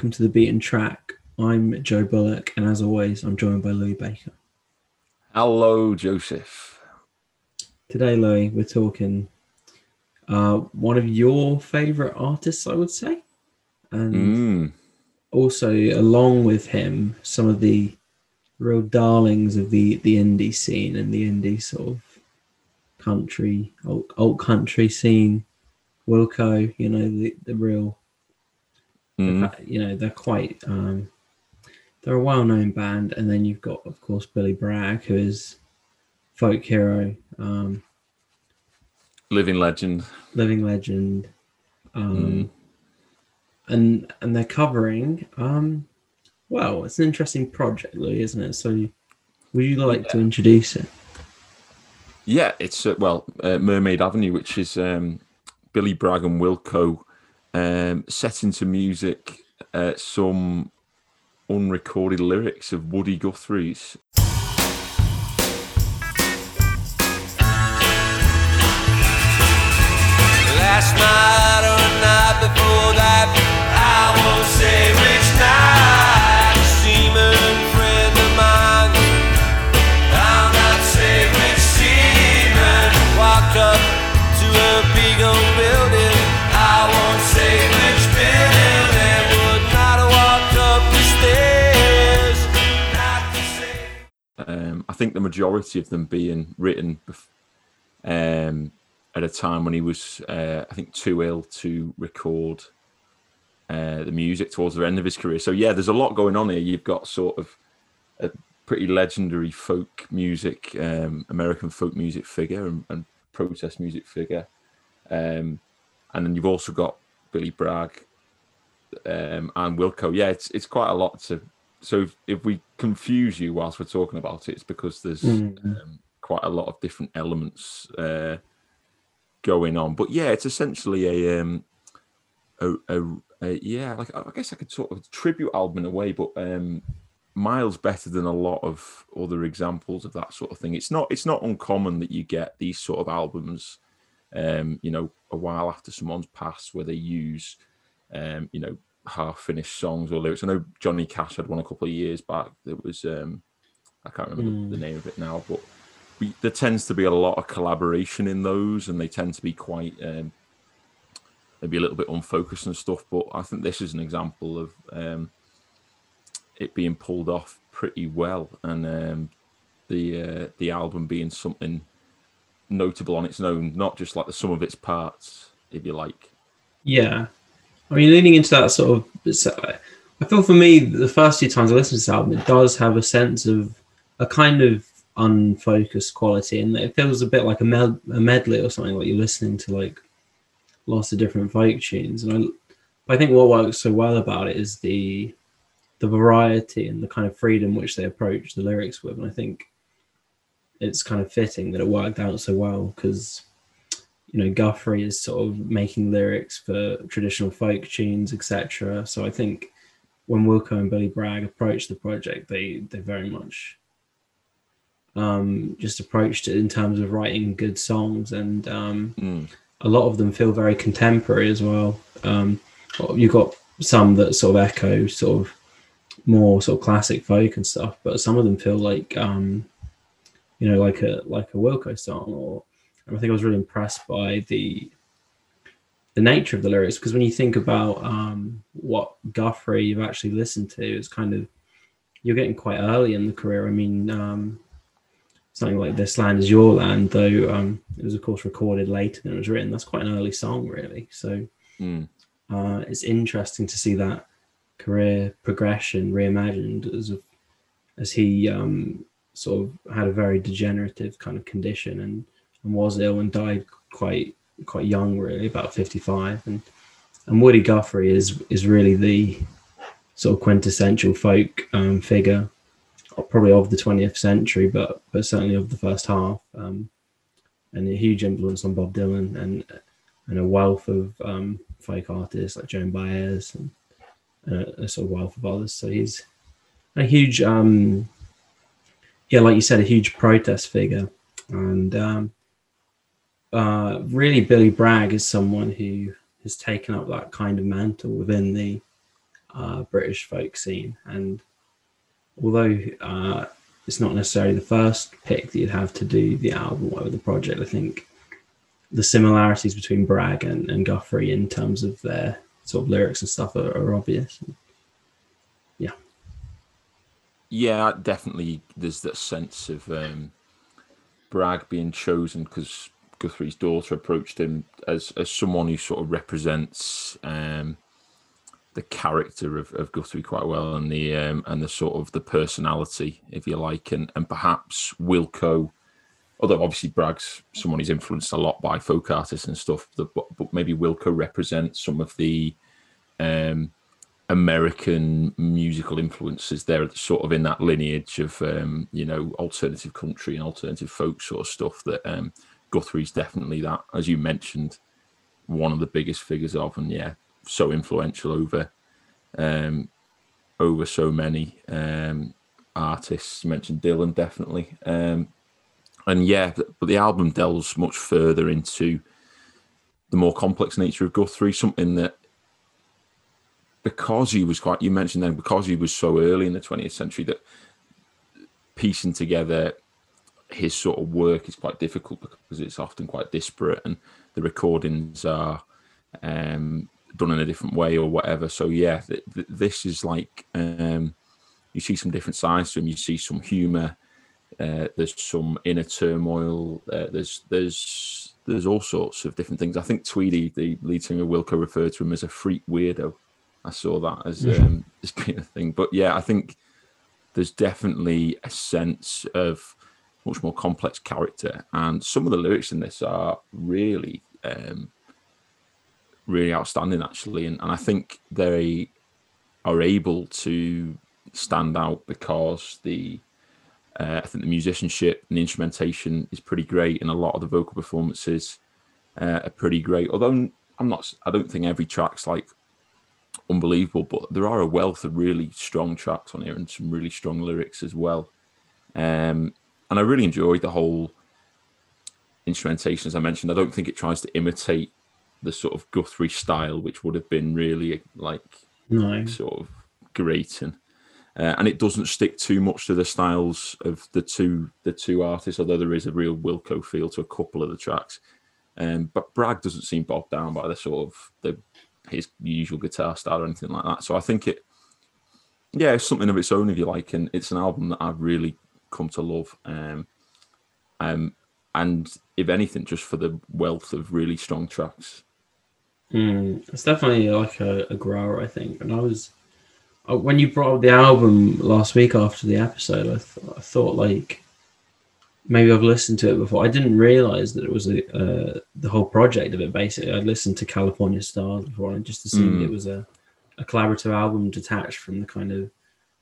welcome to the Beaten Track. I'm Joe Bullock, and as always, I'm joined by Louis Baker. Hello, Joseph. Today, Louis, we're talking uh, one of your favorite artists, I would say, and Mm. also along with him, some of the real darlings of the the indie scene and the indie sort of country, old, alt country scene. Wilco, you know, the the real Mm. you know they're quite um they're a well-known band and then you've got of course billy bragg who is folk hero um Living legend. living legend um Mm. and and they're covering um well it's an interesting project louis isn't it so would you like to introduce it Yeah, it's uh, well uh, Mermaid Avenue, which is um, Billy Bragg and Wilco um, set into music uh, some unrecorded lyrics of Woody Guthrie's. Last night think the majority of them being written um, at a time when he was, uh, I think, too ill to record uh, the music towards the end of his career. So yeah, there's a lot going on here. You've got sort of a pretty legendary folk music, um, American folk music figure and, and protest music figure, um, and then you've also got Billy Bragg um, and Wilco. Yeah, it's it's quite a lot to. So if, if we confuse you whilst we're talking about it, it's because there's um, quite a lot of different elements uh, going on. But yeah, it's essentially a um, a, a, a yeah, like I guess I could sort of tribute album in a way, but um, miles better than a lot of other examples of that sort of thing. It's not it's not uncommon that you get these sort of albums, um, you know, a while after someone's passed, where they use, um, you know, half finished songs or lyrics. I know Johnny Cash had one a couple of years back. That was um, I can't remember the name of it now, but we, there tends to be a lot of collaboration in those, and they tend to be quite um, maybe a little bit unfocused and stuff. But I think this is an example of um, it being pulled off pretty well, and um, the uh, the album being something notable on its own, not just like the sum of its parts, if you like. Yeah, I mean, leaning into that sort of, uh, I feel for me, the first few times I listen to this album, it does have a sense of a kind of unfocused quality, and it feels a bit like a, med- a medley or something. Like you're listening to like lots of different folk tunes, and I, I think what works so well about it is the the variety and the kind of freedom which they approach the lyrics with, and I think it's kind of fitting that it worked out so well because you know Guthrie is sort of making lyrics for traditional folk tunes, etc. So I think when Wilco and Billy Bragg approached the project, they they very much um, just approached it in terms of writing good songs, and um, Mm. a lot of them feel very contemporary as well. Um, you've got some that sort of echo sort of more sort of classic folk and stuff, but some of them feel like um, you know like a like a Wilco song or I think I was really impressed by the the nature of the lyrics because when you think about um, what Guthrie you've actually listened to, it's kind of you're getting quite early in the career. I mean, um, something like "This Land Is Your Land," though um, it was of course recorded later than it was written. That's quite an early song, really. So Mm. uh, it's interesting to see that career progression reimagined as of, as he um, sort of had a very degenerative kind of condition and, and was ill and died quite quite young, really, about fifty five. And and Woody Guthrie is is really the sort of quintessential folk um, figure, probably of the twentieth century, but but certainly of the first half. Um, and a huge influence on Bob Dylan and and a wealth of um, folk artists like Joan Baez and, and a, a sort of wealth of others. So he's a huge, um, yeah, like you said, a huge protest figure. And um, uh, really, Billy Bragg is someone who has taken up that kind of mantle within the uh, British folk scene. And although uh, it's not necessarily the first pick that you'd have to do the album or the project, I think the similarities between Bragg and, and Guthrie in terms of their sort of lyrics and stuff are, are obvious. Yeah. Yeah, definitely. There's that sense of um, Bragg being chosen because Guthrie's daughter approached him as as someone who sort of represents um, the character of, of Guthrie quite well and the um, and the sort of the personality, if you like, and and perhaps Wilco. Although obviously Bragg's someone who's influenced a lot by folk artists and stuff, but, but maybe Wilco represents some of the um, American musical influences. there sort of in that lineage of um, you know alternative country and alternative folk sort of stuff that um, Guthrie's definitely that, as you mentioned, one of the biggest figures of, and yeah, so influential over um, over so many um, artists. You mentioned Dylan, definitely, um, and yeah, but the album delves much further into the more complex nature of Guthrie, something that because he was quite you mentioned then because he was so early in the 20th century that piecing together his sort of work is quite difficult because it's often quite disparate and the recordings are um, done in a different way or whatever. So yeah, th- th- this is like um, you see some different sides to him. You see some humour. Uh, there's some inner turmoil. Uh, there's there's there's all sorts of different things. I think Tweedy, the lead singer Wilco, referred to him as a freak weirdo. I saw that as um, as being a thing. But yeah, I think there's definitely a sense of much more complex character, and some of the lyrics in this are really um, really outstanding actually, and, and I think they are able to stand out because the uh, I think the musicianship and the instrumentation is pretty great, and a lot of the vocal performances uh, are pretty great. Although I'm not, I don't think every track's like unbelievable, but there are a wealth of really strong tracks on here and some really strong lyrics as well. Um, and I really enjoyed the whole instrumentation, as I mentioned. I don't think it tries to imitate the sort of Guthrie style, which would have been really like No. sort of grating. Uh, and it doesn't stick too much to the styles of the two the two artists, although there is a real Wilco feel to a couple of the tracks. Um, but Bragg doesn't seem bogged down by the sort of the his usual guitar style or anything like that. So I think it, yeah, it's something of its own if you like, and it's an album that I've really come to love. Um, um, and if anything, just for the wealth of really strong tracks. Mm, it's definitely like a, a grower, I think. And I was uh, when you brought up the album last week after the episode, I, th- I thought like maybe I've listened to it before. I didn't realize that it was a, uh, the whole project of it. Basically, I'd listened to California Stars before, and just assumed Mm. it was a, a collaborative album detached from the kind of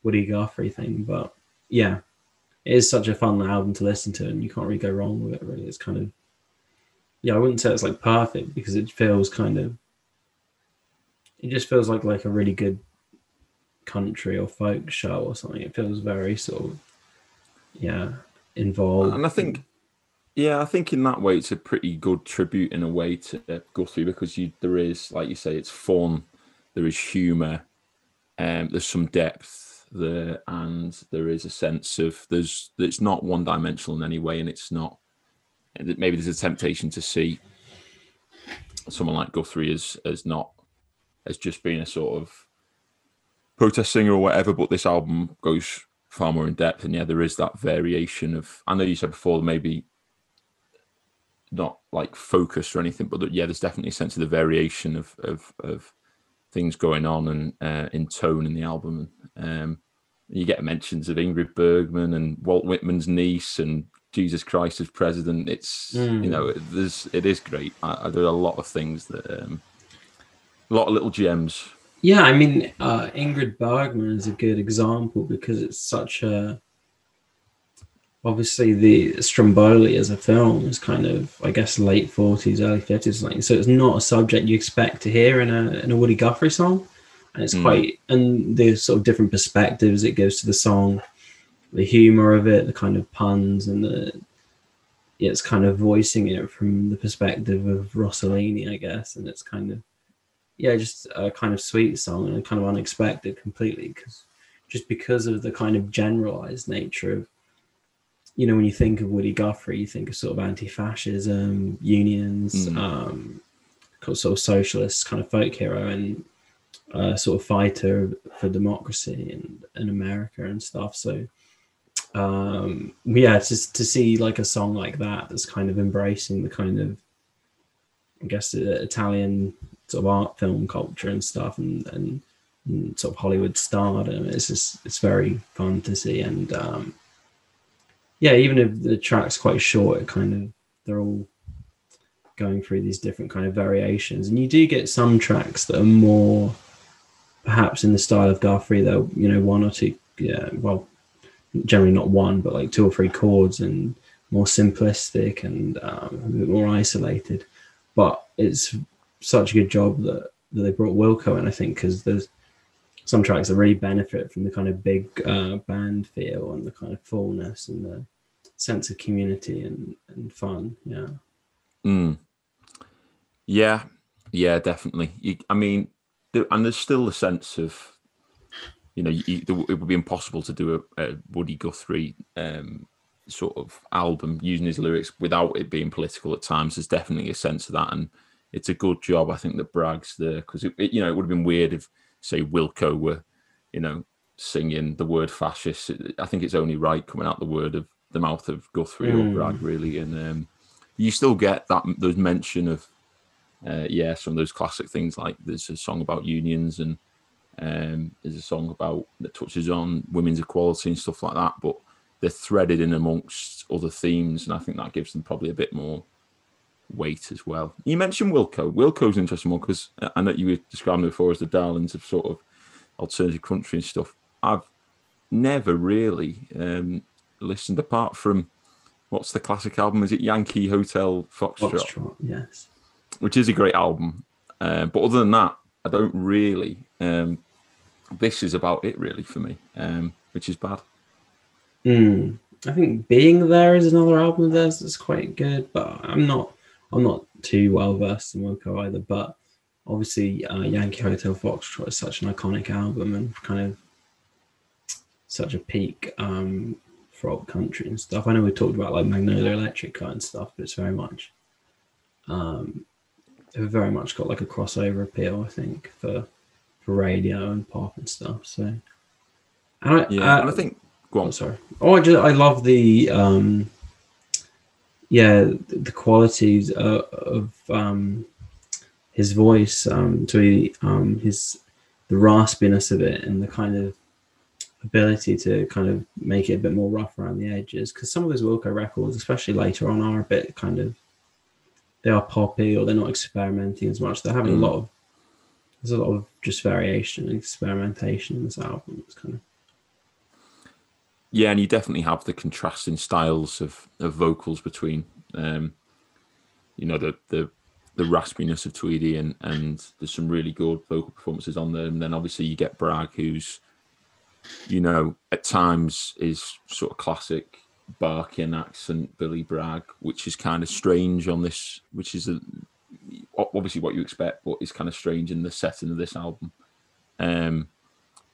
Woody Guthrie thing. But yeah, it is such a fun album to listen to, and you can't really go wrong with it. Really, it's kind of yeah, I wouldn't say it's like perfect because it feels kind of it just feels like like a really good country or folk show or something. It feels very sort of yeah involved. And I think, yeah, I think in that way it's a pretty good tribute in a way to Guthrie because you there is, like you say, it's fun, there is humour, um, there's some depth there, and there is a sense of there's it's not one dimensional in any way, and it's not. Maybe there's a temptation to see someone like Guthrie as as not as just being a sort of protest singer or whatever, but this album goes far more in depth. And yeah, there is that variation of. I know you said before maybe not like focused or anything, but yeah, there's definitely a sense of the variation of of, of things going on and uh, in tone in the album. Um, you get mentions of Ingrid Bergman and Walt Whitman's niece and Jesus Christ as president. It's you Mm. know there's it is great. I, I, there are a lot of things that um, a lot of little gems. Yeah, I mean, uh, Ingrid Bergman is a good example because it's such a. Obviously, the Stromboli as a film is kind of, I guess, late forties, early fifties, something. So it's not a subject you expect to hear in a in a Woody Guthrie song, and it's Mm. quite and the sort of different perspectives it gives to the song, the humor of it, the kind of puns, and the yeah, it's kind of voicing it from the perspective of Rossellini, I guess, and it's kind of yeah, just a kind of sweet song and kind of unexpected completely because just because of the kind of generalized nature of you know when you think of Woody Guthrie, you think of sort of anti-fascism, unions, Mm. um, sort of socialist kind of folk hero and uh, sort of fighter for democracy and in America and stuff. So um yeah just to see like a song like that that's kind of embracing the kind of i guess uh, italian sort of art film culture and stuff and, and and sort of hollywood stardom it's just it's very fun to see and um yeah even if the track's quite short it kind of they're all going through these different kind of variations and you do get some tracks that are more perhaps in the style of guthrie though you know one or two yeah well generally not one, but like two or three chords and more simplistic and um, a bit more isolated. But it's such a good job that, that they brought Wilco in, I think, because there's some tracks that really benefit from the kind of big uh, band feel and the kind of fullness and the sense of community and, and fun. Yeah. Mm. Yeah, yeah, definitely. You, I mean, and there's still a sense of, you know, you, it would be impossible to do a, a Woody Guthrie um, sort of album using his lyrics without it being political at times. There's definitely a sense of that, and it's a good job. I think that Bragg's there because it, it, you know, it would have been weird if, say, Wilco were, you know, singing the word fascist. I think it's only right coming out the word of the mouth of Guthrie Mm. or Bragg, really, and um, you still get that those mention of uh, yeah some of those classic things like there's a song about unions and um, there's a song about that touches on women's equality and stuff like that but they're threaded in amongst other themes and i think that gives them probably a bit more weight as well you mentioned wilco wilco's an interesting one because i know you were describing it before as the darlings of sort of alternative country and stuff i've never really um, listened apart from what's the classic album is it yankee hotel foxtrot Foxtrot, yes. which is a great album. Uh, but other than that, I don't really. Um, this is about it, really, for me, um, which is bad. Mm. I think Being There is another album of theirs that's quite good, but I'm not I'm not too well versed in Wilco either. But obviously, uh, Yankee Hotel Foxtrot is such an iconic album and kind of such a peak um, for old country and stuff. I know we talked about like Magnolia Electric and stuff, but it's very much um, very much got like a crossover appeal, I think, for for radio and pop and stuff. So, and I, Yeah, uh, and I think. Go Oh, on. sorry. Oh, I just I love the um, yeah, the qualities uh, of um, his voice, um, to the um, his the raspiness of it, and the kind of ability to kind of make it a bit more rough around the edges. Because some of his Wilco records, especially later on, are a bit kind of they are poppy or they're not experimenting as much. They're having Mm. a lot of there's a lot of just variation and experimentation in this album. It's kind of Yeah, and you definitely have the contrasting styles of, of vocals between, um, you know, the the the raspiness of Tweedy and and there's some really good vocal performances on there. And then obviously you get Bragg, who's, you know, at times is sort of classic Barking accent Billy Bragg, which is kind of strange on this, which is a, obviously what you expect, but it's kind of strange in the setting of this album. Um,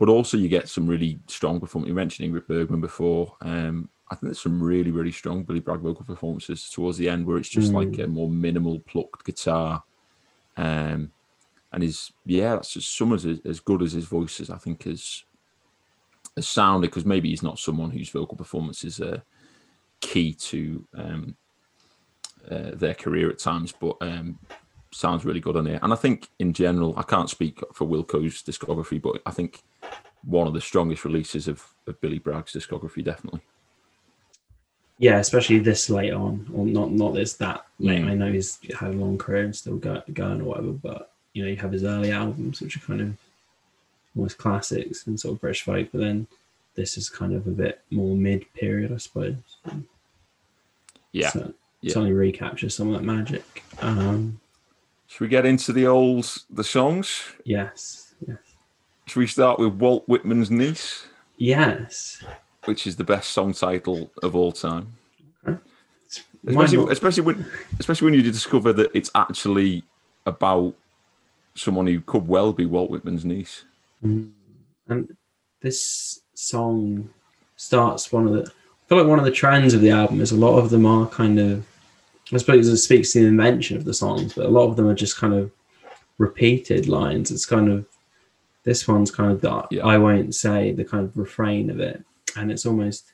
but also you get some really strong performance. You mentioned Ingrid Bergman before. Um, I think there's some really, really strong Billy Bragg vocal performances towards the end where it's just Mm. like a more minimal plucked guitar. Um, and his yeah, that's just some as as good as his voice is. I think is has sounded because maybe he's not someone whose vocal performances are key to um, uh, their career at times, but um, sounds really good on it. And I think in general, I can't speak for Wilco's discography, but I think one of the strongest releases of, of Billy Bragg's discography, definitely. yeah, especially this late on, or not not this that late. Mm. I know he's had a long career and still go, going or whatever, but you know, you have his early albums, which are kind of almost classics and sort of British folk, but then this is kind of a bit more mid period, I suppose. Yeah. so, yeah. certainly recaptures some of that magic. Um, Should we get into the old the songs? yes, Should we start with Walt Whitman's Niece, yes. which is the best song title of all time? Especially, especially when, especially when you discover that it's actually about someone who could well be Walt Whitman's niece. Mm. And this song starts one of the. I feel like one of the trends of the album is a lot of them are kind of. I suppose it speaks to the invention of the songs, but a lot of them are just kind of repeated lines. It's kind of this one's kind of the Yeah. I won't say the kind of refrain of it, and it's almost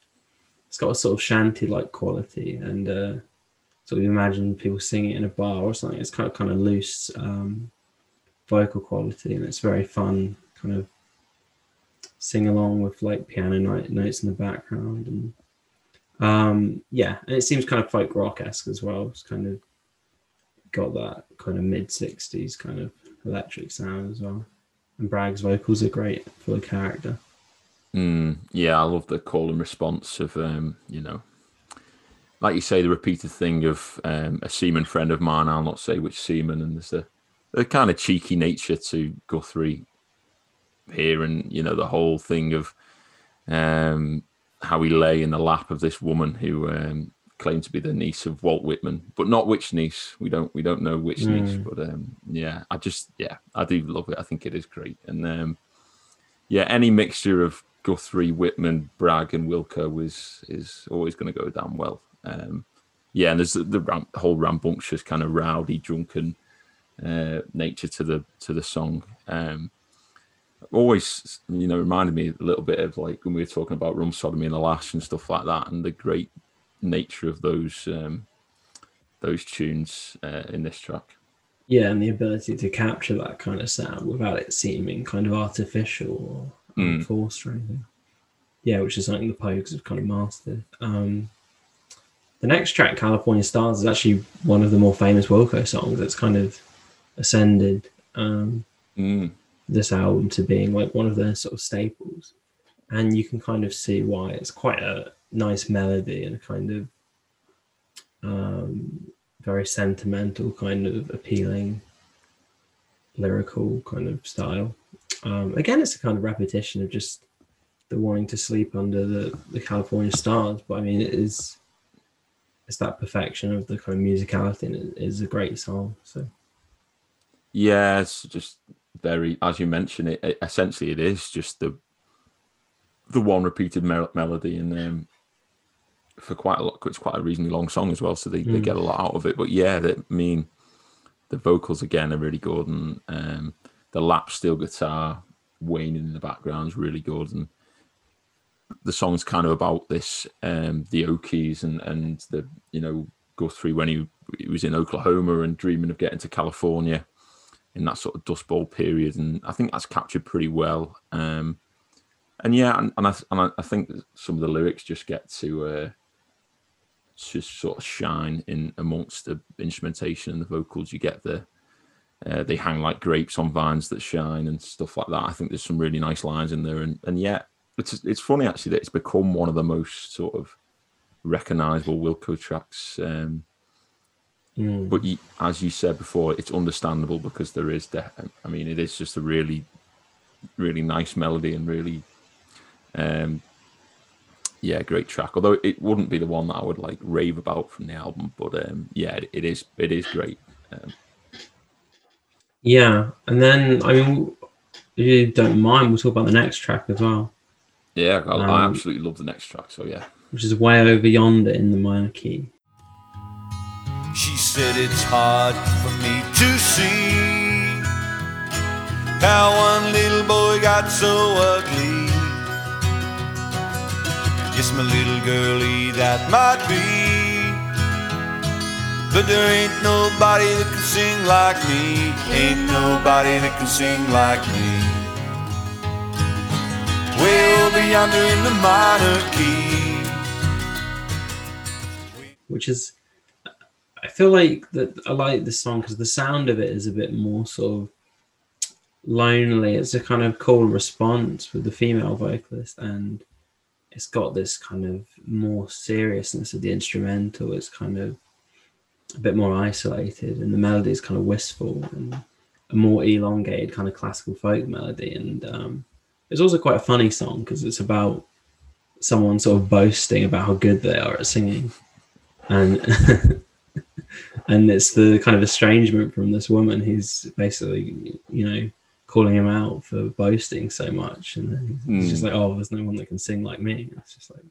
it's got a sort of shanty like quality, and uh, sort of imagine people singing it in a bar or something. It's kind of kind of loose um, vocal quality, and it's very fun, kind of sing along with like piano note, notes in the background, and um, yeah, and it seems kind of folk rock esque as well. It's kind of got that kind of mid '60s kind of electric sound as well. And Bragg's vocals are great for the character. Mm, yeah, I love the call and response of um, you know, like you say, the repeated thing of um, a seaman friend of mine. I'll not say which seaman, and there's a, a kind of cheeky nature to Guthrie here, and you know the whole thing of um, how he lay in the lap of this woman who um, claimed to be the niece of Walt Whitman, but not which niece. We don't we don't know which niece, Mm. but um, yeah, I just yeah, I do love it. I think it is great, and um, yeah, any mixture of Guthrie, Whitman, Bragg, and Wilco was is always going to go down well. Um, yeah, and there's the, the ram- whole rambunctious kind of rowdy, drunken uh, nature to the to the song. Um, always, you know, reminded me a little bit of like when we were talking about rum sodomy and the lash and stuff like that, and the great nature of those um, those tunes uh, in this track. Yeah, and the ability to capture that kind of sound without it seeming kind of artificial or Mm. unforced or anything. Yeah, which is something the Pogues have kind of mastered. Um, the next track, California Stars, is actually one of the more famous Wilco songs. that's kind of ascended um, Mm. this album to being like one of their sort of staples. And you can kind of see why. It's quite a nice melody and a kind of um, very sentimental, kind of appealing, lyrical kind of style. Um, again, it's a kind of repetition of just the wanting to sleep under the, the California stars, but I mean, it is it's that perfection of the kind of musicality, and it is a great song. So Yeah, just very, as you mentioned, it, it essentially it is just the the one repeated mel- melody, and um, for quite a lot, it's quite a reasonably long song as well, so they, they Mm. get a lot out of it. But yeah, that I mean, the vocals again are really good, and um, the lap steel guitar waning in the background is really good, and the song's kind of about this um the Okies and and the you know Guthrie when he, he was in Oklahoma and dreaming of getting to California in that sort of Dust Bowl period, and I think that's captured pretty well. Um, and yeah, and, and I and I, think some of the lyrics just get to uh, just sort of shine in amongst the instrumentation and the vocals. You get the uh, they hang like grapes on vines that shine and stuff like that. I think there's some really nice lines in there, and and yeah, it's it's funny actually that it's become one of the most sort of recognizable Wilco tracks. Um, mm. but you, as you said before, it's understandable because there is the. I mean, it is just a really, really nice melody and really, um, yeah, great track. Although it wouldn't be the one that I would like rave about from the album, but um, yeah, it, it is. It is great. Um, Yeah, and then I mean, if you don't mind, we'll talk about the next track as well, yeah, I, I Um, absolutely love the next track. So yeah, which is way over yonder in the minor key. She said it's hard for me to see how one little boy got so ugly. Yes, my little girlie, that might be. But there ain't nobody that can sing like me. Ain't nobody that can sing like me. Way over yonder in the minor key. which is I feel like that I like this song because the sound of it is a bit more sort of lonely. It's a kind of cool response with the female vocalist, and it's got this kind of more seriousness of the instrumental. It's kind of a bit more isolated, and the melody is kind of wistful and a more elongated kind of classical folk melody. And um, it's also quite a funny song because it's about someone sort of boasting about how good they are at singing and and it's the kind of estrangement from this woman who's basically, you know, calling him out for boasting so much, and then he's just Mm. like, "Oh, there's no one that can sing like me." It's just like,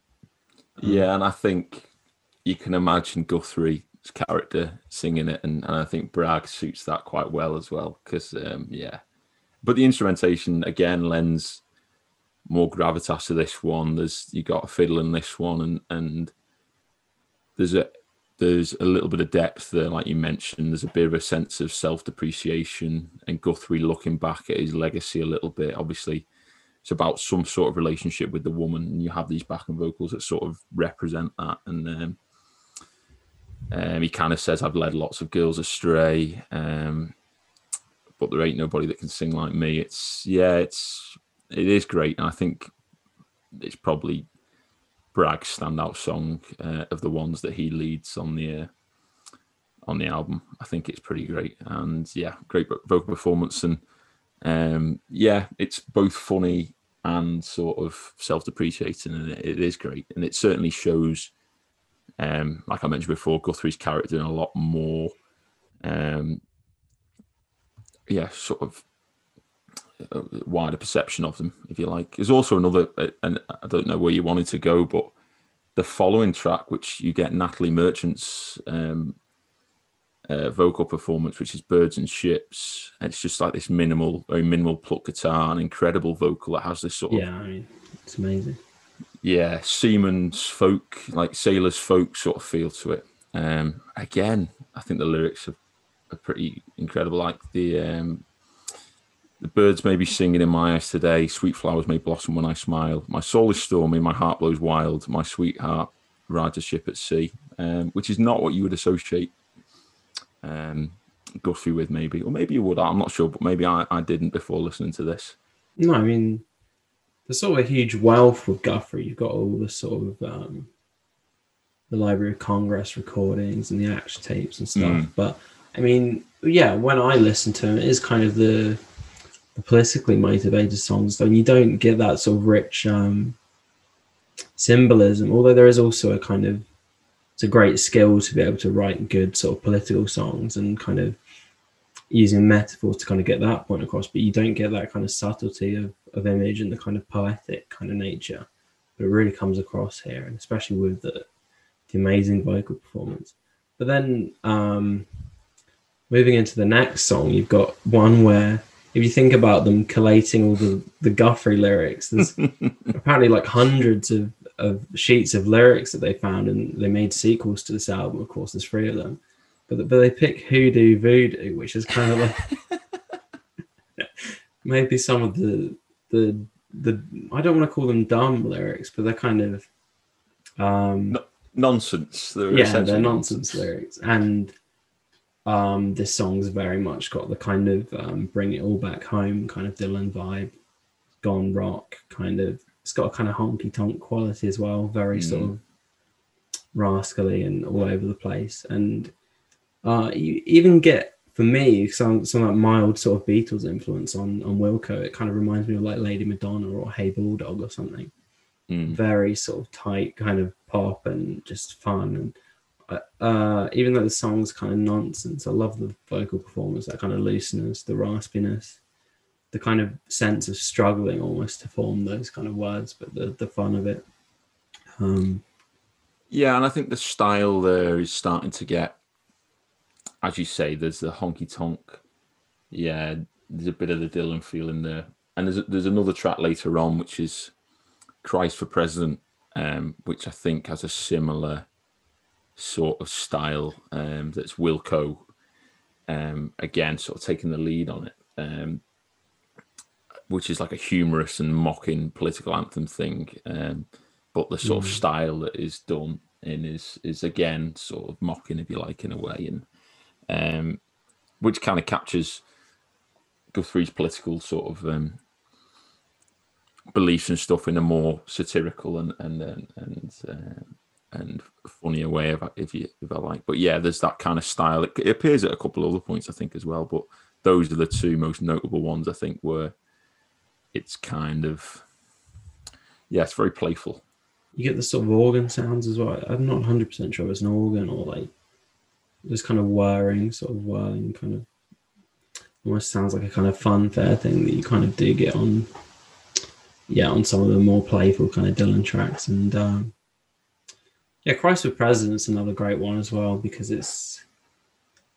Yeah, and I think you can imagine Guthrie's character singing it, and, and I think Bragg suits that quite well as well. Because um, yeah, but the instrumentation again lends more gravitas to this one. There's you got a fiddle in this one, and and there's a there's a little bit of depth there, like you mentioned. There's a bit of a sense of self depreciation, and Guthrie looking back at his legacy a little bit. Obviously, it's about some sort of relationship with the woman, and you have these backing vocals that sort of represent that. And um, um, he kind of says, "I've led lots of girls astray, um, but there ain't nobody that can sing like me." It's yeah, it's it is great, and I think it's probably Bragg's standout song uh, of the ones that he leads on the uh, on the album. I think it's pretty great, and yeah, great vocal performance, and um, yeah, it's both funny and sort of self-depreciating, and it, it is great, and it certainly shows. Um, like I mentioned before, Guthrie's character in a lot more, um, yeah, sort of a wider perception of them, if you like. There's also another, and I don't know where you wanted to go, but the following track, which you get Natalie Merchant's um, uh, vocal performance, which is Birds and Ships. And it's just like this minimal, very minimal pluck guitar and incredible vocal that has this sort of yeah, I mean, it's amazing. yeah, seaman's folk, like sailor's folk sort of feel to it. Um, again, I think the lyrics are, are pretty incredible. Like the um, the birds may be singing in my eyes today. Sweet flowers may blossom when I smile. My soul is stormy. My heart blows wild. My sweetheart rides a ship at sea, um, which is not what you would associate um, Guthrie with, maybe, or maybe you would. I'm not sure, but maybe I, I didn't before listening to this. No, I mean, there's sort of a huge wealth with Guthrie. You've got all the sort of um, the Library of Congress recordings and the action tapes and stuff. Mm. But I mean, yeah, when I listen to him, it is kind of the politically motivated songs. And you don't get that sort of rich um, symbolism. Although there is also a kind of it's a great skill to be able to write good sort of political songs and kind of using metaphors to kind of get that point across, but you don't get that kind of subtlety of, of image and the kind of poetic kind of nature. But it really comes across here, and especially with the, the amazing vocal performance. But then um, moving into the next song, you've got one where if you think about them collating all the, the Guthrie lyrics, there's apparently like hundreds of, of sheets of lyrics that they found, and they made sequels to this album. Of course, there's three of them but but they pick hoodoo voodoo, which is kind of like maybe some of the the the I don't want to call them dumb lyrics, but they're kind of um No- Nonsense. They're yeah they're nonsense lyrics, and um this song's very much got the kind of um, bring it all back home kind of Dylan vibe, gone rock kind of. It's got a kind of honky tonk quality as well, very sort Mm. of rascally and all over the place, and uh, you even get for me some some like mild sort of Beatles influence on on Wilco. It kind of reminds me of like Lady Madonna or Hey Bulldog or something. Mm. Very sort of tight kind of pop and just fun. And uh, even though the song's kind of nonsense, I love the vocal performance, that kind of looseness, the raspiness, the kind of sense of struggling almost to form those kind of words, but the the fun of it. Um, Yeah, and I think the style there is starting to get, as you say, there's the honky tonk. Yeah, there's a bit of the Dylan feel in there, and there's there's another track later on which is Christ for President, um, which I think has a similar sort of style. Um, that's Wilco, um, again, sort of taking the lead on it. Um, which is like a humorous and mocking political anthem thing. Um, but the sort of style that is done in is is again sort of mocking, if you like, in a way, and um, which kind of captures Guthrie's political sort of um, beliefs and stuff in a more satirical and and and and, um, and funnier way, if I, if you if I like. But yeah, there's that kind of style. It, it appears at a couple of other points, I think, as well. But those are the two most notable ones, I think, where it's kind of yeah, it's very playful. you get the sort of organ sounds as well. I'm not 100 percent sure if it's an organ or like this kind of whirring, sort of whirling, kind of almost sounds like a kind of fun fair thing that you kind of do get on, yeah, on some of the more playful kind of Dylan tracks. And um, yeah, Christ for President's another great one as well because it's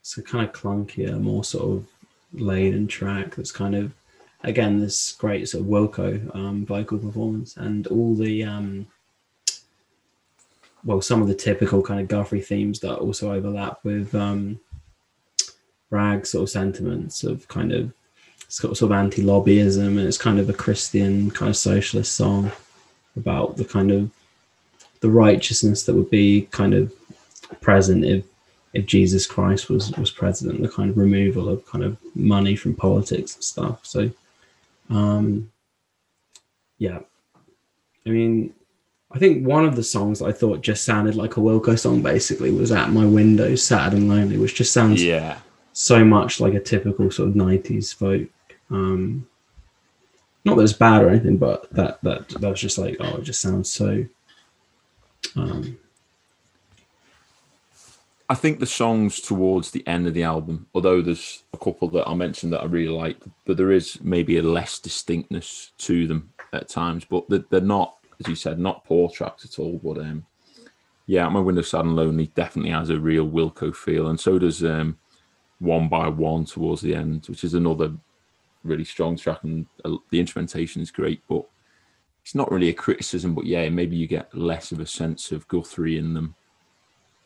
it's a kind of clunkier, more sort of laden track that's kind of again this great sort of Wilco um, vocal performance and all the um, well some of the typical kind of Guthrie themes that also overlap with um, Bragg sort of sentiments of kind of sort of anti-lobbyism and it's kind of a Christian kind of socialist song about the kind of the righteousness that would be kind of present if if Jesus Christ was was president, the kind of removal of kind of money from politics and stuff. So, um, yeah, I mean, I think one of the songs that I thought just sounded like a Wilco song basically was "At My Window, Sad and Lonely," which just sounds Yeah. so much like a typical sort of '90s folk. Um, not that it's bad or anything, but that that that was just like, oh, it just sounds so. Um, I think the songs towards the end of the album, although there's a couple that I mentioned that I really like, but there is maybe a less distinctness to them at times. But they're, not, as you said, not poor tracks at all. But um, yeah, my window sad and lonely definitely has a real Wilco feel, and so does um, one by one towards the end, which is another really strong track, and uh, the instrumentation is great, but it's not really a criticism. But yeah, maybe you get less of a sense of Guthrie in them.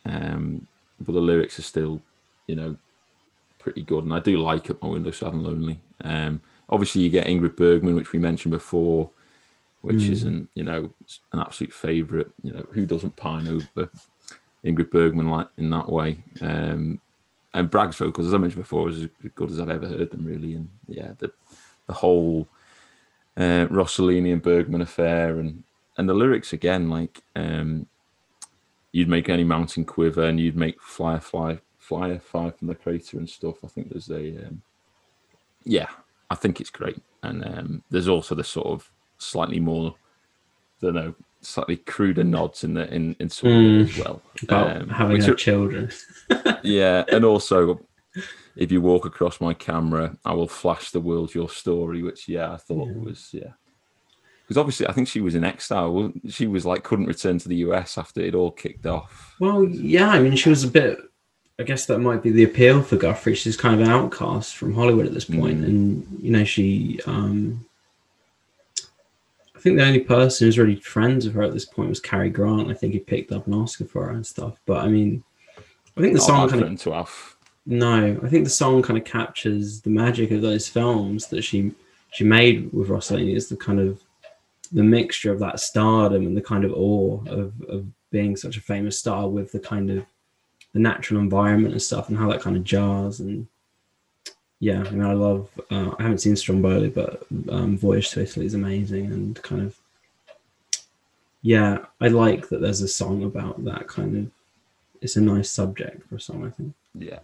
Um, but the lyrics are still, you know, pretty good. And I do like it, My Window Sad and Lonely. Um, obviously, you get Ingrid Bergman, which we mentioned before, which Mm. isn't, you know, an absolute favourite. You know, who doesn't pine over Ingrid Bergman like in that way? Um, and Bragg's vocals, as I mentioned before, is as good as I've ever heard them, really. And yeah, the the whole uh, Rossellini and Bergman affair, and and the lyrics again, like um, you'd make any mountain quiver, and you'd make fly, fly, fly a fire from the crater and stuff. I think there's a, um, yeah, I think it's great, and um, there's also the sort of slightly more, I don't know, slightly cruder nods in the in in some Mm. as well. about Um, having which are- children. yeah, and also if you walk across my camera, I will flash the world your story, which yeah, I thought Yeah. was yeah. Because obviously, I think she was in exile. She was like couldn't return to the US after it all kicked off. Well, yeah, I mean, she was a bit. I guess that might be the appeal for Guthrie. She's kind of an outcast from Hollywood at this point, Mm. and you know, she. um I think the only person who's really friends with her at this point was Cary Grant. I think he picked up an Oscar for her and stuff. But I mean, I think the Not song kind of to have. No, I think the song kind of captures the magic of those films that she she made with Rossellini is the kind of the mixture of that stardom and the kind of awe of, of being such a famous star with the kind of the natural environment and stuff and how that kind of jars and yeah, I mean I love uh, I haven't seen Stromboli but um, Voyage to Italy is amazing and kind of yeah, I like that there's a song about that kind of it's a nice subject for a song, I think. Yeah,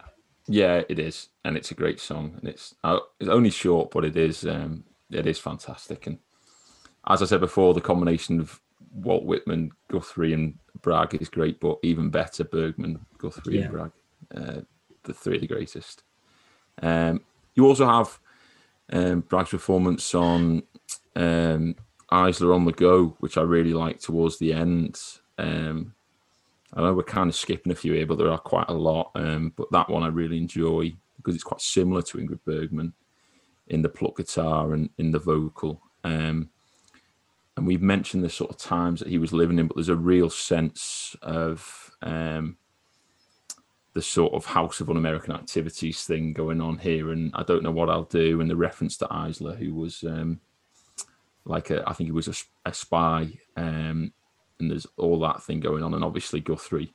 yeah, it is, and it's a great song, and it's uh, it's only short, but it is um, it is fantastic. And as I said before, the combination of Walt Whitman, Guthrie, and Bragg is great, but even better, Bergman, Guthrie, Yeah. and Bragg, uh, the three of the greatest. Um, you also have um, Bragg's performance on um, Eisler on the Go, which I really like towards the end. Um, I know we're kind of skipping a few here, but there are quite a lot. Um, but that one I really enjoy because it's quite similar to Ingrid Bergman in the pluck guitar and in the vocal. Um, and we've mentioned the sort of times that he was living in, but there's a real sense of um, the sort of House of Un-American Activities thing going on here. And I don't know what I'll do. And the reference to Eisler, who was um, like a, I think he was a spy. Um, and there's all that thing going on. And obviously Guthrie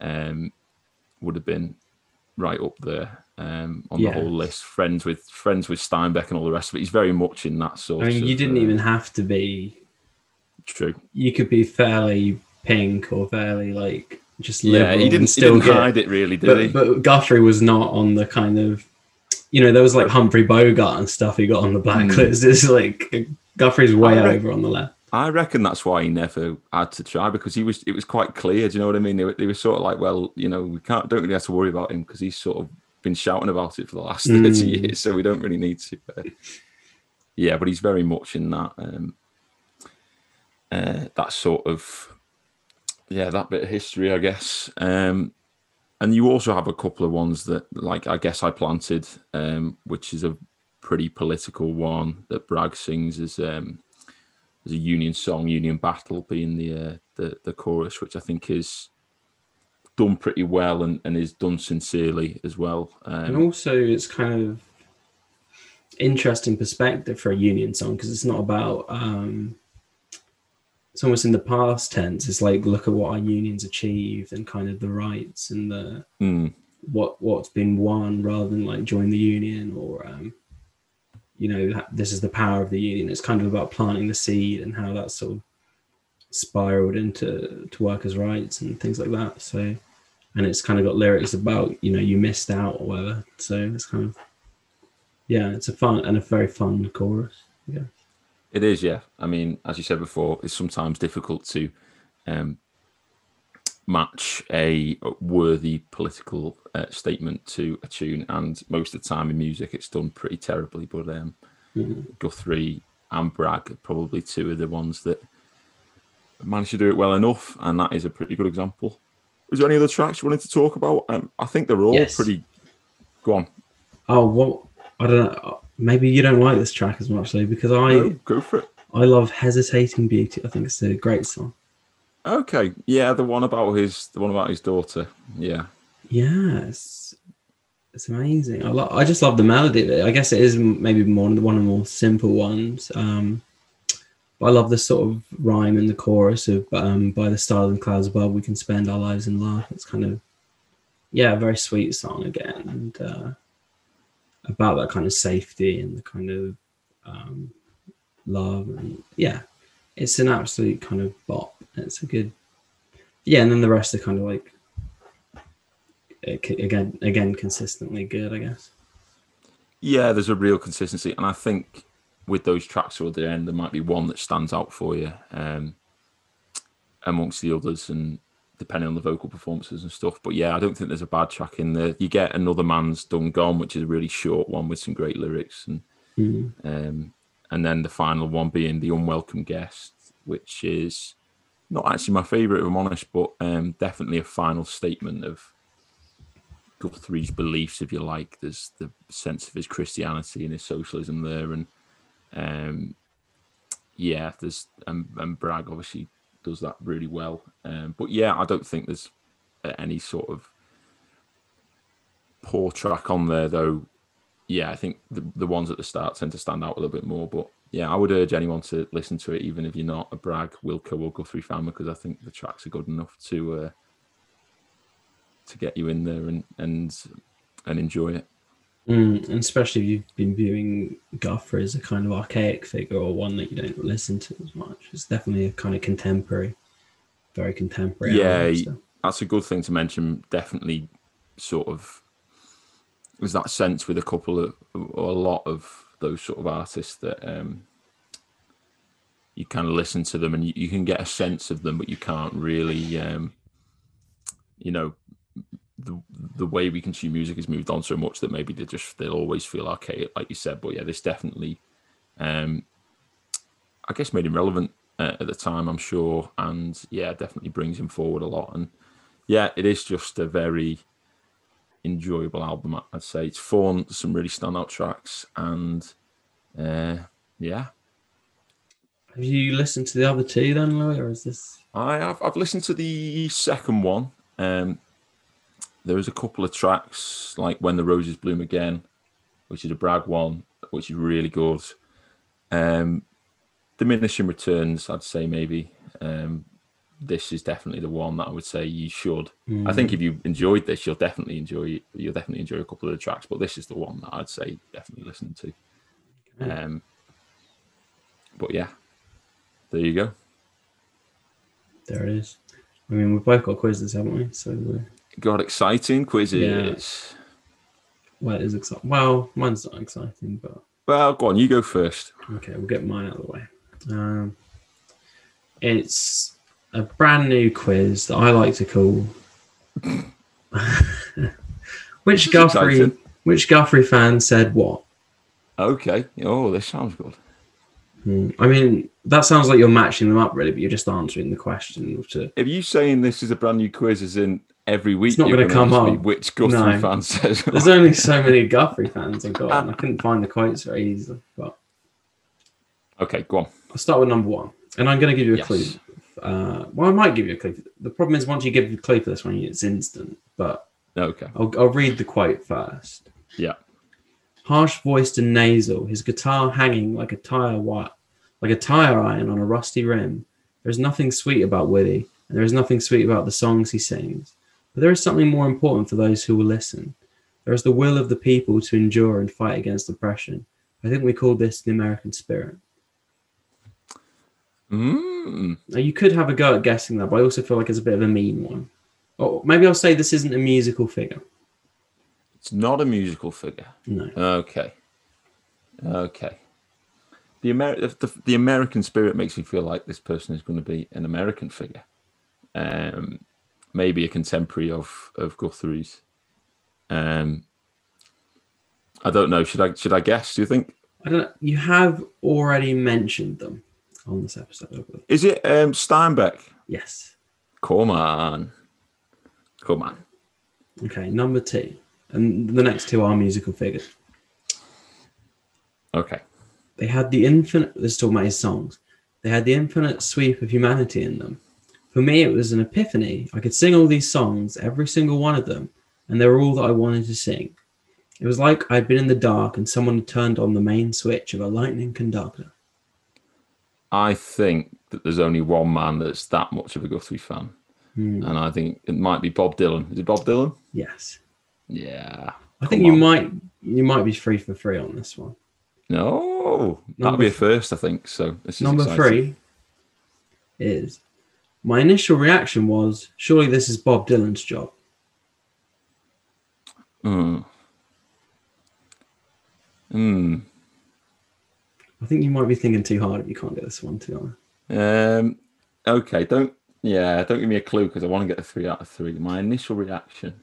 um, would have been right up there um, on Yeah. the whole list. Friends with friends with Steinbeck and all the rest of it. He's very much in that sort. I mean, of, you didn't uh, even have to be. true. You could be fairly pink or fairly like just Yeah, he didn't, he still didn't get. hide it really, did he? but, but Guthrie was not on the kind of, you know, there was like Humphrey Bogart and stuff he got on the blacklist. It's like Guthrie's way over on the left. I reckon that's why he never had to try because he was. It was quite clear. Do you know what I mean? They were, they were sort of like, well, you know, we can't don't really have to worry about him because he's sort of been shouting about it for the last thirty Mm. years, so we don't really need to. Uh, yeah, but he's very much in that um, uh, that sort of yeah that bit of history, I guess. Um, and you also have a couple of ones that, like, I guess I planted, um, which is a pretty political one that Bragg sings as um, as a union song, Union Battle being the uh, the the chorus, which I think is done pretty well and, and is done sincerely as well. and Um, also it's kind of interesting perspective for a union song because it's not about um it's almost in the past tense it's like look at what our unions achieved and kind of the rights and the mm, what what's been won rather than like join the union or um you know this is the power of the union. It's kind of about planting the seed and how that sort of spiraled into to workers rights and things like that. So and it's kind of got lyrics about you know you missed out or whatever. So it's kind of yeah it's a fun and a very fun chorus yeah It is, yeah. I mean, as you said before, it's sometimes difficult to um, match a worthy political uh, statement to a tune, and most of the time in music, it's done pretty terribly. But um, Mhm. Guthrie and Bragg are probably two of the ones that managed to do it well enough, and that is a pretty good example. Is there any other tracks you wanted to talk about? Um, I think they're all Yes. pretty. Go on, oh well, i don't know maybe you don't like this track as much though because i No, go for it. i love hesitating beauty i think it's a great song Okay, yeah, the one about his, the one about his daughter. Yeah, Yes, it's amazing. I lo- I just love the melody of it. I guess it is maybe more one of the more simple ones. Um, but I love the sort of rhyme in the chorus of um, "By the stars and clouds above, we can spend our lives in love." It's kind of yeah, a very sweet song again, and uh, about that kind of safety and the kind of um, love and yeah, it's an absolute kind of bop. It's a good yeah, and then the rest are kind of like uh, again again consistently good i guess yeah. There's a real consistency, and I think with those tracks toward the end, there might be one that stands out for you um, amongst the others, and depending on the vocal performances and stuff. But yeah, I don't think there's a bad track in there. You get another man's done gone, which is a really short one with some great lyrics, and Mm. um, and then the final one being the unwelcome guest, which is not actually my favourite, if I'm honest, but um, definitely a final statement of Guthrie's beliefs, if you like. There's the sense of his Christianity and his socialism there, and um, yeah, there's and, and Bragg obviously does that really well. Um, but yeah, I don't think there's uh, any sort of poor track on there, though. Yeah, I think the, the ones at the start tend to stand out a little bit more. But yeah, I would urge anyone to listen to it, even if you're not a Bragg, Wilco, or Guthrie fan, because I think the tracks are good enough to uh, to get you in there and and and enjoy it. Mm, and especially if you've been viewing Guthrie as a kind of archaic figure or one that you don't listen to as much. It's definitely a kind of contemporary, very contemporary. Yeah, album, so. That's a good thing to mention. Definitely, sort of, there's that sense with a couple of or a lot of those sort of artists that um, you kind of listen to them and you, you can get a sense of them, but you can't really, um, you know, the the way we consume music has moved on so much that maybe they just they'll always feel archaic, like you said. But yeah, this definitely, um, I guess, made him relevant uh, at the time, I'm sure, and yeah, definitely brings him forward a lot. And yeah, it is just a very enjoyable album. I'd say it's fun, some really standout tracks, and uh, yeah, Have you listened to the other two then, Louis, or is this? I have I've listened to the second one. Um, there is a couple of tracks like "When the Roses Bloom Again," which is a Bragg one, which is really good. Um, diminishing returns, I'd say maybe. Um, this is definitely the one that I would say you should. I think if you enjoyed this, you'll definitely enjoy. You'll definitely enjoy a couple of the tracks, but this is the one that I'd say definitely listen to. Um, but yeah, there you go. There it is. I mean, we've both got quizzes, haven't we? So, uh, Got exciting quizzes. well, it is exciting. Well, mine's not exciting, but Well, go on, you go first. okay, we'll get mine out of the way. Um, It's a brand new quiz that I like to call. which Guthrie? exciting. Which Guthrie fan said what? Okay. Oh, this sounds good. Hmm, I mean, that sounds like you're matching them up, really, but you're just answering the question. To If you're saying this is a brand new quiz, as in every week, It's not gonna gonna come up. Which Guthrie No. fan says? there's only so many Guthrie fans I've got, and I couldn't find the quotes very easily. But okay, go on. I'll start with number one, and I'm going to give you a Yes. clue. Uh, well, I might give you a clue. The problem is once you give a clue for this one, it's instant. But Okay. I'll, I'll read the quote first. Yeah. Harsh voiced and nasal, his guitar hanging like a tire wi- like a tire iron on a rusty rim. There is nothing sweet about Willie, and there is nothing sweet about the songs he sings. But there is something more important for those who will listen. There is the will of the people to endure and fight against oppression. I think we call this the American spirit. Mm. Now, you could have a go at guessing that, but I also feel like it's a bit of a mean one. Or maybe I'll say this isn't a musical figure. It's not a musical figure. No. Okay. Okay. The, Amer- the, the American spirit makes me feel like this person is going to be an American figure. Um, maybe a contemporary of, of Guthrie's. Um, I don't know. Should I should I guess? Do you think? I don't know. You have already mentioned them on this episode. I believe. Is it um, Steinbeck? Yes. Come on. Come on. Okay. Number two. And the next two are musical figures. Okay. They had the infinite, this is talking about his songs. They had the infinite sweep of humanity in them. For me, it was an epiphany. I could sing all these songs, every single one of them, and they were all that I wanted to sing. It was like I'd been in the dark and someone had turned on the main switch of a lightning conductor. I think that there's only one man that's that much of a Guthrie fan. Hmm. And I think it might be Bob Dylan. Is it Bob Dylan? Yes. Yeah. I think Come you on. might you might be free for free on this one. No, that'll be a first, I think. So this is Number exciting. three is my initial reaction was surely this is Bob Dylan's job. Mm. Mm. I think you might be thinking too hard if you can't get this one To too. Um. Okay. Don't. Yeah. Don't give me a clue because I want to get a three out of three. My initial reaction.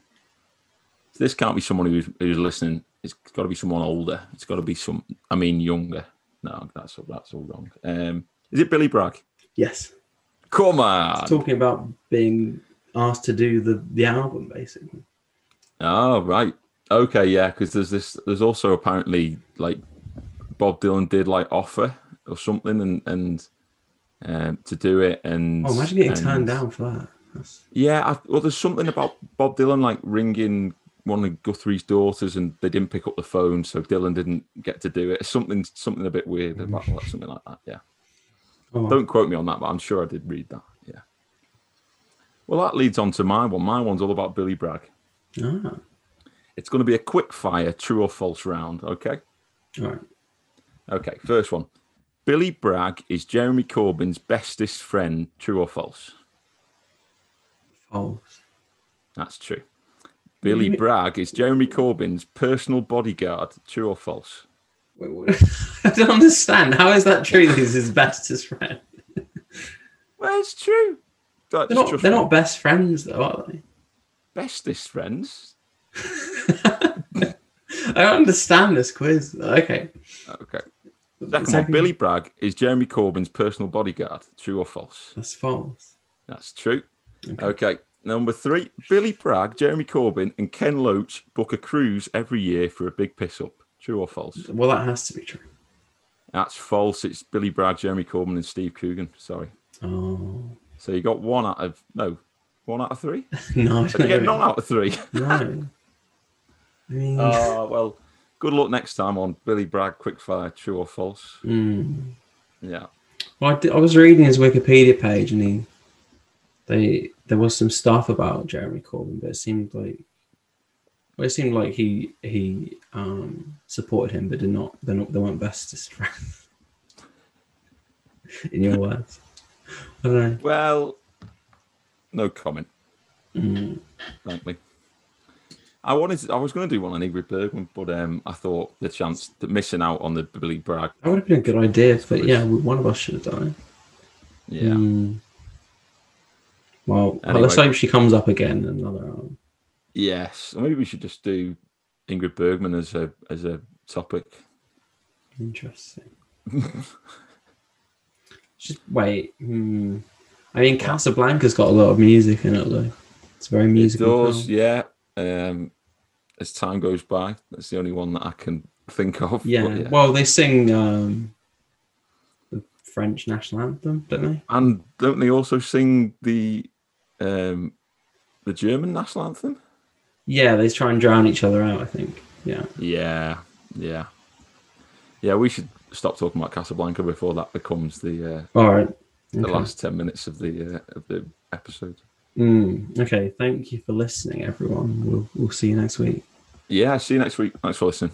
This can't be someone who's who's listening. It's got to be someone older. It's got to be some. I mean, younger. No, that's all. That's all wrong. Um. Is it Billy Bragg? Yes. Come on. Talking about being asked to do the, the album basically. Oh right, okay, yeah. Because there's this. There's also apparently like Bob Dylan did like offer or something, and and um, to do it, and Oh, imagine getting and- turned down for that. That's, Yeah, I, well, there's something about Bob Dylan like ringing one of Guthrie's daughters, and they didn't pick up the phone, so Dylan didn't get to do it. Something, something a bit weird about that, something like that. Yeah. oh, Don't quote me on that, but I'm sure I did read that. Yeah. Well, that leads on to my one. My one's all about Billy Bragg. ah, It's going to be a quick fire, true or false round. Okay. all right. Okay. First one. Billy Bragg is Jeremy Corbyn's bestest friend. True or false? False. That's true. Billy? Bragg is Jeremy Corbyn's personal bodyguard. True or false? Wait? I don't understand. How is that true he's his bestest friend? Well, it's true. Don't They're not, they're not best friends though, are they? bestest friends. I don't understand this quiz. Okay. Okay. Second one. Billy Bragg is Jeremy Corbyn's personal bodyguard. True or false? That's false. That's true. Okay. Okay. Number three. Billy Bragg, Jeremy Corbyn, and Ken Loach book a cruise every year for a big piss up. True or false? Well, that has to be true. That's false. It's Billy Bragg, Jeremy Corbyn, and Steve Coogan. Sorry. Oh So you got one out of no, one out of three. no! I Did you get none out of three? No. I mean, Oh well. Good luck next time on Billy Bragg Quickfire. True or false? mm. Yeah. Well, I, did- I was reading his Wikipedia page, and he, they, there was some stuff about Jeremy Corbyn, but it seemed like, well, it seemed like he he um, supported him, but did not. They're not. They weren't bestest friends. In your words, I don't know. Well, no comment. Mm. Frankly, I wanted. To, I was going to do one on Ingrid Bergman, but um, I thought the chance that missing out on the Billy Bragg. That would have been a good idea, but yeah, one of us should have done Yeah. Hmm. Well, Anyway. let's hope she comes up again in another album. Yes. Maybe we should just do Ingrid Bergman as a as a topic. Interesting. Just wait. Hmm. I mean, Casablanca's got a lot of music in it, though. It's very It musical. does, film. yeah. Um, as time goes by, that's the only one that I can think of. Yeah. but Well, they sing um, the French national anthem, don't they? and don't they also sing the um, the German national anthem? Yeah, they try and drown each other out. I think. Yeah. Yeah, yeah, yeah. We should stop talking about Casablanca before that becomes the uh, All right. the last ten minutes of the uh, of the episode. Mm, okay. Thank you for listening, everyone. We'll we'll see you next week. Yeah, see you next week. Thanks for listening.